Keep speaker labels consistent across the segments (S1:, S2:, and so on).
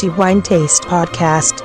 S1: The Wine Taste Podcast.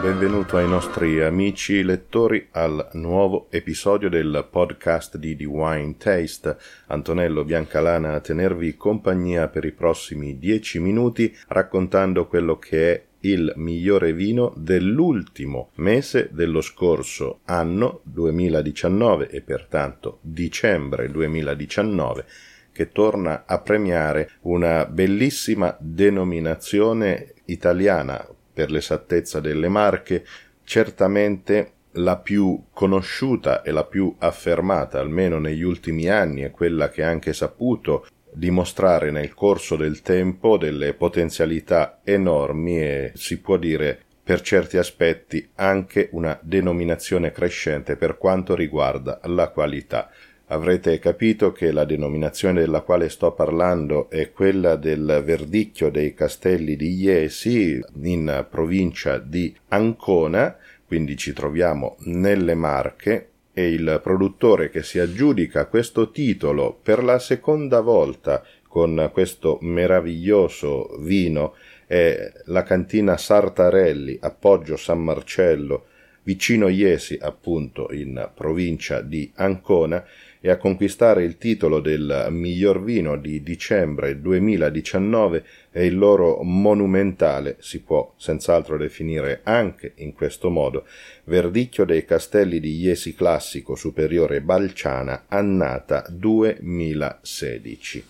S2: Benvenuto ai nostri amici lettori al nuovo episodio del podcast di The Wine Taste. Antonello Biancalana a tenervi compagnia per i prossimi dieci minuti raccontando quello che è il migliore vino dell'ultimo mese dello scorso anno 2019 e pertanto dicembre 2019 che torna a premiare una bellissima denominazione italiana per l'esattezza delle marche, certamente la più conosciuta e la più affermata, almeno negli ultimi anni, è quella che ha anche saputo dimostrare nel corso del tempo delle potenzialità enormi e si può dire per certi aspetti anche una denominazione crescente per quanto riguarda la qualità. Avrete capito che la denominazione della quale sto parlando è quella del Verdicchio dei Castelli di Iesi in provincia di Ancona, quindi ci troviamo nelle Marche e il produttore che si aggiudica questo titolo per la seconda volta con questo meraviglioso vino è la cantina Sartarelli, appoggio San Marcello, vicino Iesi, appunto in provincia di Ancona, e a conquistare il titolo del miglior vino di dicembre 2019 è il loro monumentale, si può senz'altro definire anche in questo modo, Verdicchio dei Castelli di Iesi Classico Superiore Balciana, annata 2016.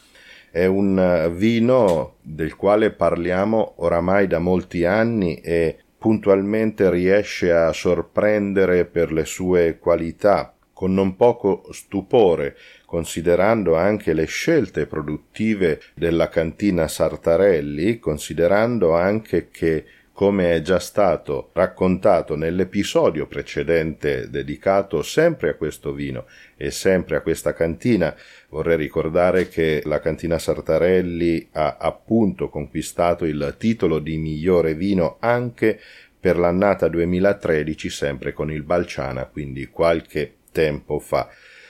S2: È un vino del quale parliamo oramai da molti anni e puntualmente riesce a sorprendere per le sue qualità, con non poco stupore, considerando anche le scelte produttive della cantina Sartarelli, considerando anche che come è già stato raccontato nell'episodio precedente dedicato sempre a questo vino e sempre a questa cantina, vorrei ricordare che la cantina Sartarelli ha appunto conquistato il titolo di migliore vino anche per l'annata 2013 sempre con il Balciana, quindi qualche tempo fa.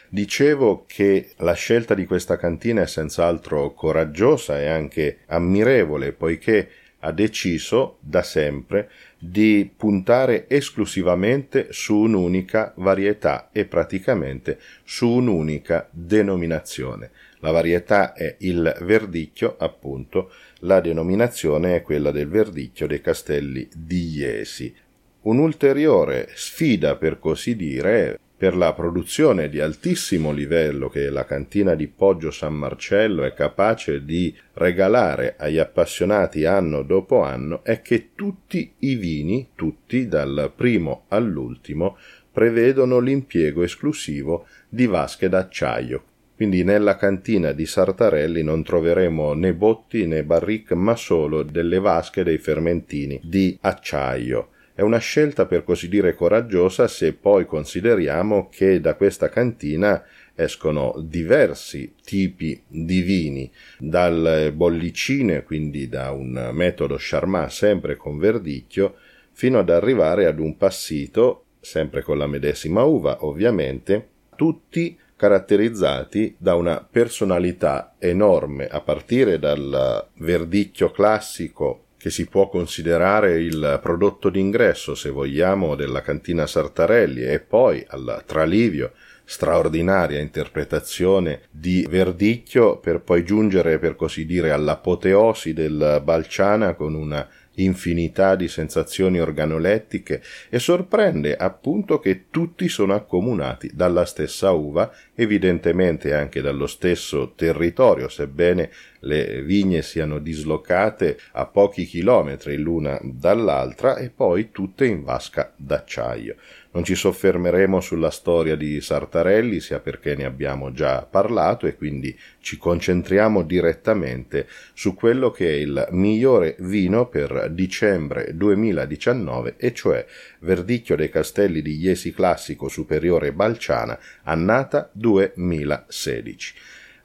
S2: Dicevo che la scelta di questa cantina è senz'altro coraggiosa e anche ammirevole, poiché ha deciso da sempre di puntare esclusivamente su un'unica varietà e praticamente su un'unica denominazione. La varietà è il verdicchio, appunto, la denominazione è quella del verdicchio dei castelli di Iesi. Un'ulteriore sfida, per così dire, per la produzione di altissimo livello che la cantina di Poggio San Marcello è capace di regalare agli appassionati anno dopo anno è che tutti i vini, tutti dal primo all'ultimo, prevedono l'impiego esclusivo di vasche d'acciaio. Quindi nella cantina di Sartarelli non troveremo né botti né barrique, ma solo delle vasche dei fermentini di acciaio. È una scelta per così dire coraggiosa se poi consideriamo che da questa cantina escono diversi tipi di vini, dal bollicine, quindi da un metodo Charmat sempre con verdicchio, fino ad arrivare ad un passito, sempre con la medesima uva ovviamente, tutti caratterizzati da una personalità enorme, a partire dal verdicchio classico che si può considerare il prodotto d'ingresso, se vogliamo, della cantina Sartarelli e poi al Tralivio, straordinaria interpretazione di Verdicchio per poi giungere, per così dire, all'apoteosi del Balciana con una infinità di sensazioni organolettiche e sorprende appunto che tutti sono accomunati dalla stessa uva, evidentemente anche dallo stesso territorio, sebbene le vigne siano dislocate a pochi chilometri l'una dall'altra e poi tutte in vasca d'acciaio. Non ci soffermeremo sulla storia di Sartarelli, sia perché ne abbiamo già parlato e quindi ci concentriamo direttamente su quello che è il migliore vino per dicembre 2019, e cioè Verdicchio dei Castelli di Iesi Classico Superiore Balciana, annata 2016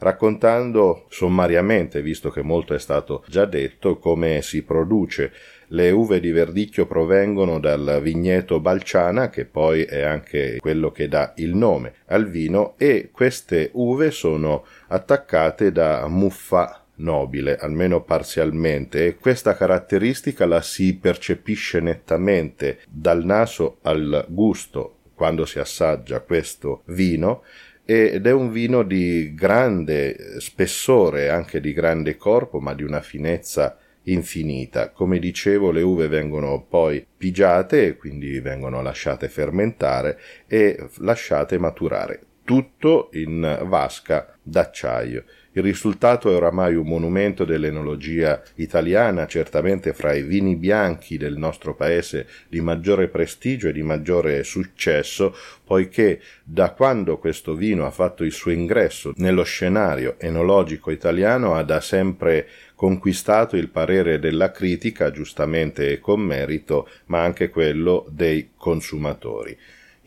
S2: raccontando sommariamente, visto che molto è stato già detto, come si produce. Le uve di verdicchio provengono dal vigneto Balciana, che poi è anche quello che dà il nome al vino, e queste uve sono attaccate da muffa nobile, almeno parzialmente, e questa caratteristica la si percepisce nettamente dal naso al gusto quando si assaggia questo vino ed è un vino di grande spessore, anche di grande corpo, ma di una finezza infinita. Come dicevo, le uve vengono poi pigiate quindi vengono lasciate fermentare e lasciate maturare. Tutto in vasca d'acciaio. Il risultato è oramai un monumento dell'enologia italiana, certamente fra i vini bianchi del nostro paese di maggiore prestigio e di maggiore successo, poiché da quando questo vino ha fatto il suo ingresso nello scenario enologico italiano ha da sempre conquistato il parere della critica, giustamente e con merito, ma anche quello dei consumatori.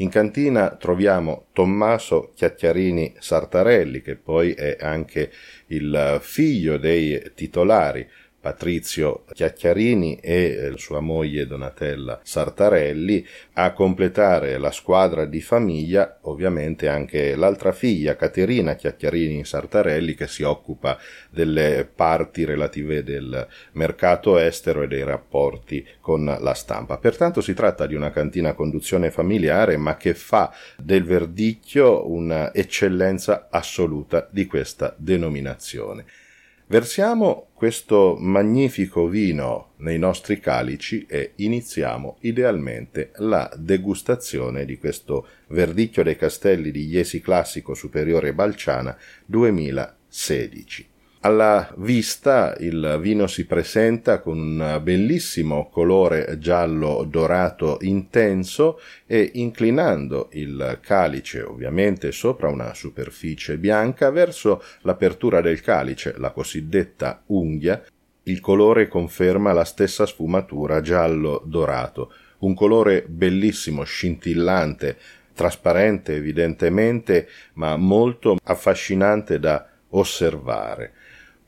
S2: In cantina troviamo Tommaso Chiacchiarini Sartarelli, che poi è anche il figlio dei titolari Patrizio Chiacchiarini e eh, sua moglie Donatella Sartarelli, a completare la squadra di famiglia ovviamente anche l'altra figlia Caterina Chiacchiarini Sartarelli che si occupa delle parti relative del mercato estero e dei rapporti con la stampa. Pertanto si tratta di una cantina a conduzione familiare ma che fa del verdicchio un'eccellenza assoluta di questa denominazione. Versiamo questo magnifico vino nei nostri calici e iniziamo idealmente la degustazione di questo verdicchio dei castelli di Iesi Classico Superiore Balciana 2016. Alla vista il vino si presenta con un bellissimo colore giallo dorato intenso e inclinando il calice ovviamente sopra una superficie bianca verso l'apertura del calice, la cosiddetta unghia, il colore conferma la stessa sfumatura giallo dorato, un colore bellissimo, scintillante, trasparente evidentemente, ma molto affascinante da osservare.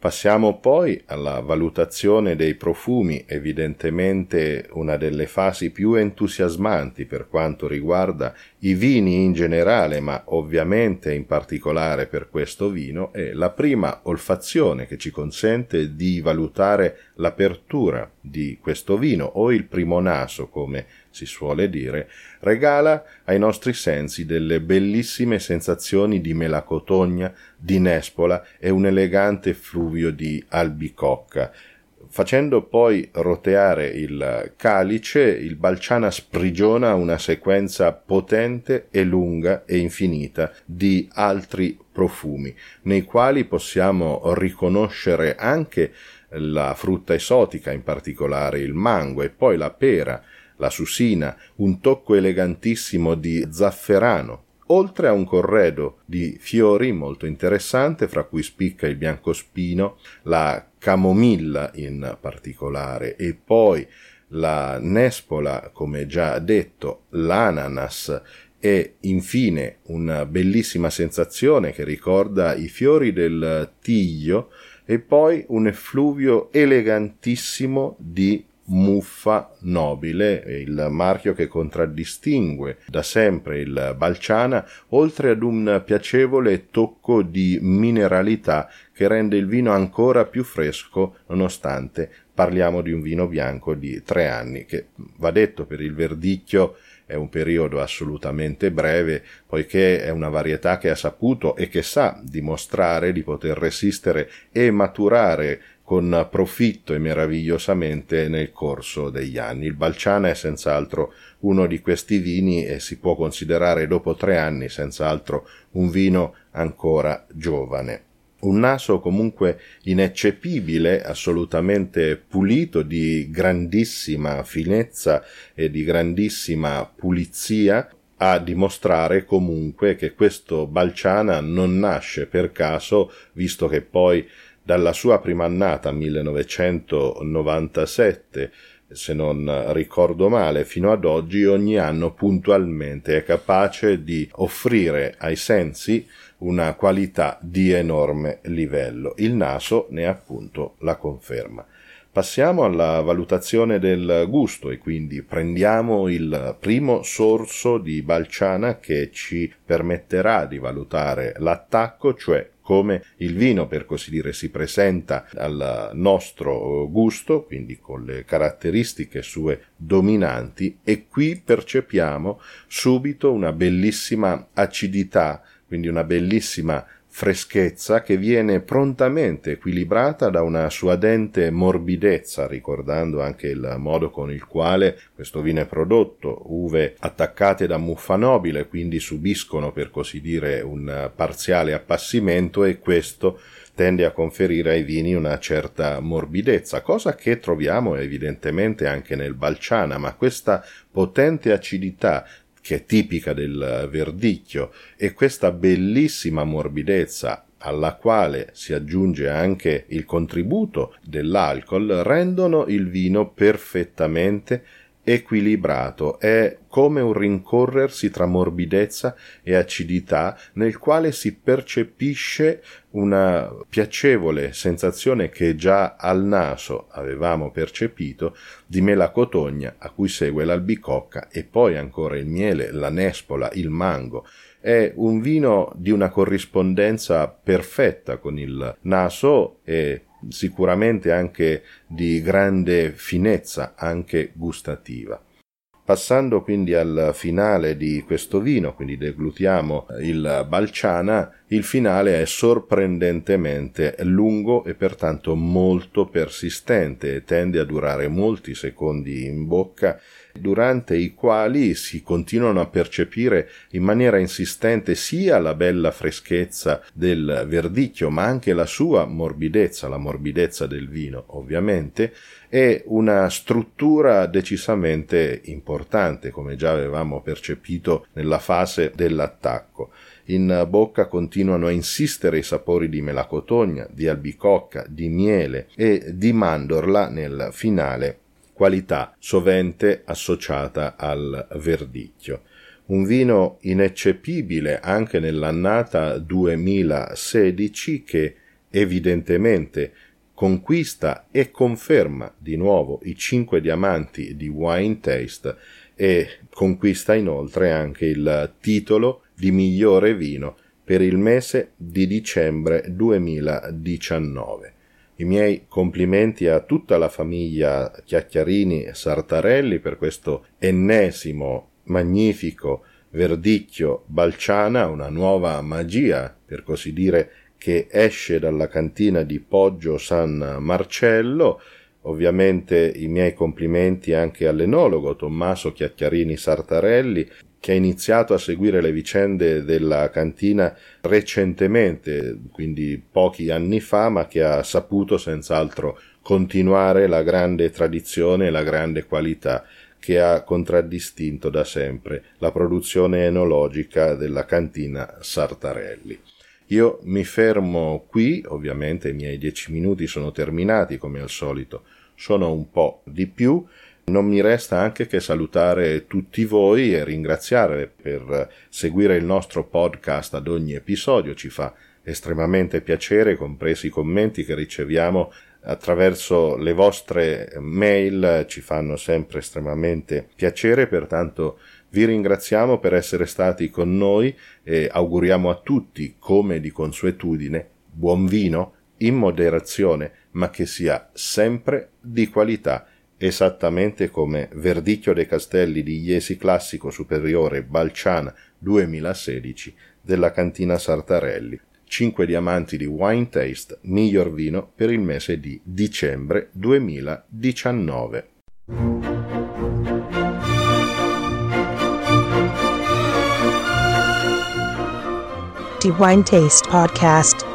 S2: Passiamo poi alla valutazione dei profumi, evidentemente una delle fasi più entusiasmanti per quanto riguarda i vini in generale, ma ovviamente in particolare per questo vino, è la prima olfazione che ci consente di valutare l'apertura di questo vino o il primo naso, come si suole dire, regala ai nostri sensi delle bellissime sensazioni di melacotogna, di nespola e un elegante fluvio di albicocca. Facendo poi roteare il calice, il balciana sprigiona una sequenza potente e lunga e infinita di altri profumi, nei quali possiamo riconoscere anche la frutta esotica, in particolare il mango e poi la pera, la susina, un tocco elegantissimo di zafferano, oltre a un corredo di fiori molto interessante, fra cui spicca il biancospino, la camomilla in particolare, e poi la nespola, come già detto, l'ananas e infine una bellissima sensazione che ricorda i fiori del tiglio e poi un effluvio elegantissimo di muffa nobile, il marchio che contraddistingue da sempre il Balciana, oltre ad un piacevole tocco di mineralità che rende il vino ancora più fresco nonostante parliamo di un vino bianco di tre anni che va detto per il verdicchio è un periodo assolutamente breve, poiché è una varietà che ha saputo e che sa dimostrare di poter resistere e maturare con profitto e meravigliosamente nel corso degli anni. Il Balciana è senz'altro uno di questi vini e si può considerare dopo tre anni senz'altro un vino ancora giovane. Un naso comunque ineccepibile, assolutamente pulito, di grandissima finezza e di grandissima pulizia, a dimostrare comunque che questo Balciana non nasce per caso, visto che poi dalla sua prima annata 1997 se non ricordo male, fino ad oggi ogni anno puntualmente è capace di offrire ai sensi una qualità di enorme livello. Il naso ne è appunto la conferma. Passiamo alla valutazione del gusto e quindi prendiamo il primo sorso di Balciana che ci permetterà di valutare l'attacco, cioè come il vino per così dire si presenta al nostro gusto, quindi con le caratteristiche sue dominanti e qui percepiamo subito una bellissima acidità, quindi una bellissima freschezza che viene prontamente equilibrata da una suadente morbidezza, ricordando anche il modo con il quale questo vino è prodotto, uve attaccate da muffa nobile, quindi subiscono per così dire un parziale appassimento e questo tende a conferire ai vini una certa morbidezza, cosa che troviamo evidentemente anche nel Balciana, ma questa potente acidità che è tipica del verdicchio, e questa bellissima morbidezza alla quale si aggiunge anche il contributo dell'alcol, rendono il vino perfettamente equilibrato, è come un rincorrersi tra morbidezza e acidità nel quale si percepisce una piacevole sensazione che già al naso avevamo percepito di melacotogna a cui segue l'albicocca e poi ancora il miele, la nespola, il mango. È un vino di una corrispondenza perfetta con il naso e sicuramente anche di grande finezza anche gustativa. Passando quindi al finale di questo vino, quindi deglutiamo il Balciana, il finale è sorprendentemente lungo e pertanto molto persistente e tende a durare molti secondi in bocca durante i quali si continuano a percepire in maniera insistente sia la bella freschezza del verdicchio, ma anche la sua morbidezza, la morbidezza del vino, ovviamente, e una struttura decisamente importante, come già avevamo percepito nella fase dell'attacco. In bocca continuano a insistere i sapori di melacotogna, di albicocca, di miele e di mandorla nel finale qualità sovente associata al verdicchio. Un vino ineccepibile anche nell'annata 2016 che evidentemente conquista e conferma di nuovo i cinque diamanti di Wine Taste e conquista inoltre anche il titolo di migliore vino per il mese di dicembre 2019. I miei complimenti a tutta la famiglia Chiacchiarini Sartarelli per questo ennesimo magnifico verdicchio Balciana, una nuova magia, per così dire, che esce dalla cantina di Poggio San Marcello. Ovviamente i miei complimenti anche all'enologo Tommaso Chiacchiarini Sartarelli, che ha iniziato a seguire le vicende della cantina recentemente, quindi pochi anni fa, ma che ha saputo senz'altro continuare la grande tradizione e la grande qualità che ha contraddistinto da sempre la produzione enologica della cantina Sartarelli. Io mi fermo qui, ovviamente i miei dieci minuti sono terminati come al solito, sono un po' di più, non mi resta anche che salutare tutti voi e ringraziare per seguire il nostro podcast ad ogni episodio, ci fa estremamente piacere, compresi i commenti che riceviamo attraverso le vostre mail, ci fanno sempre estremamente piacere, pertanto vi ringraziamo per essere stati con noi e auguriamo a tutti, come di consuetudine, buon vino in moderazione, ma che sia sempre di qualità esattamente come Verdicchio dei Castelli di Iesi Classico Superiore Balciana 2016 della cantina Sartarelli. 5 diamanti di Wine Taste, miglior vino per il mese di dicembre 2019.
S1: The Wine Taste Podcast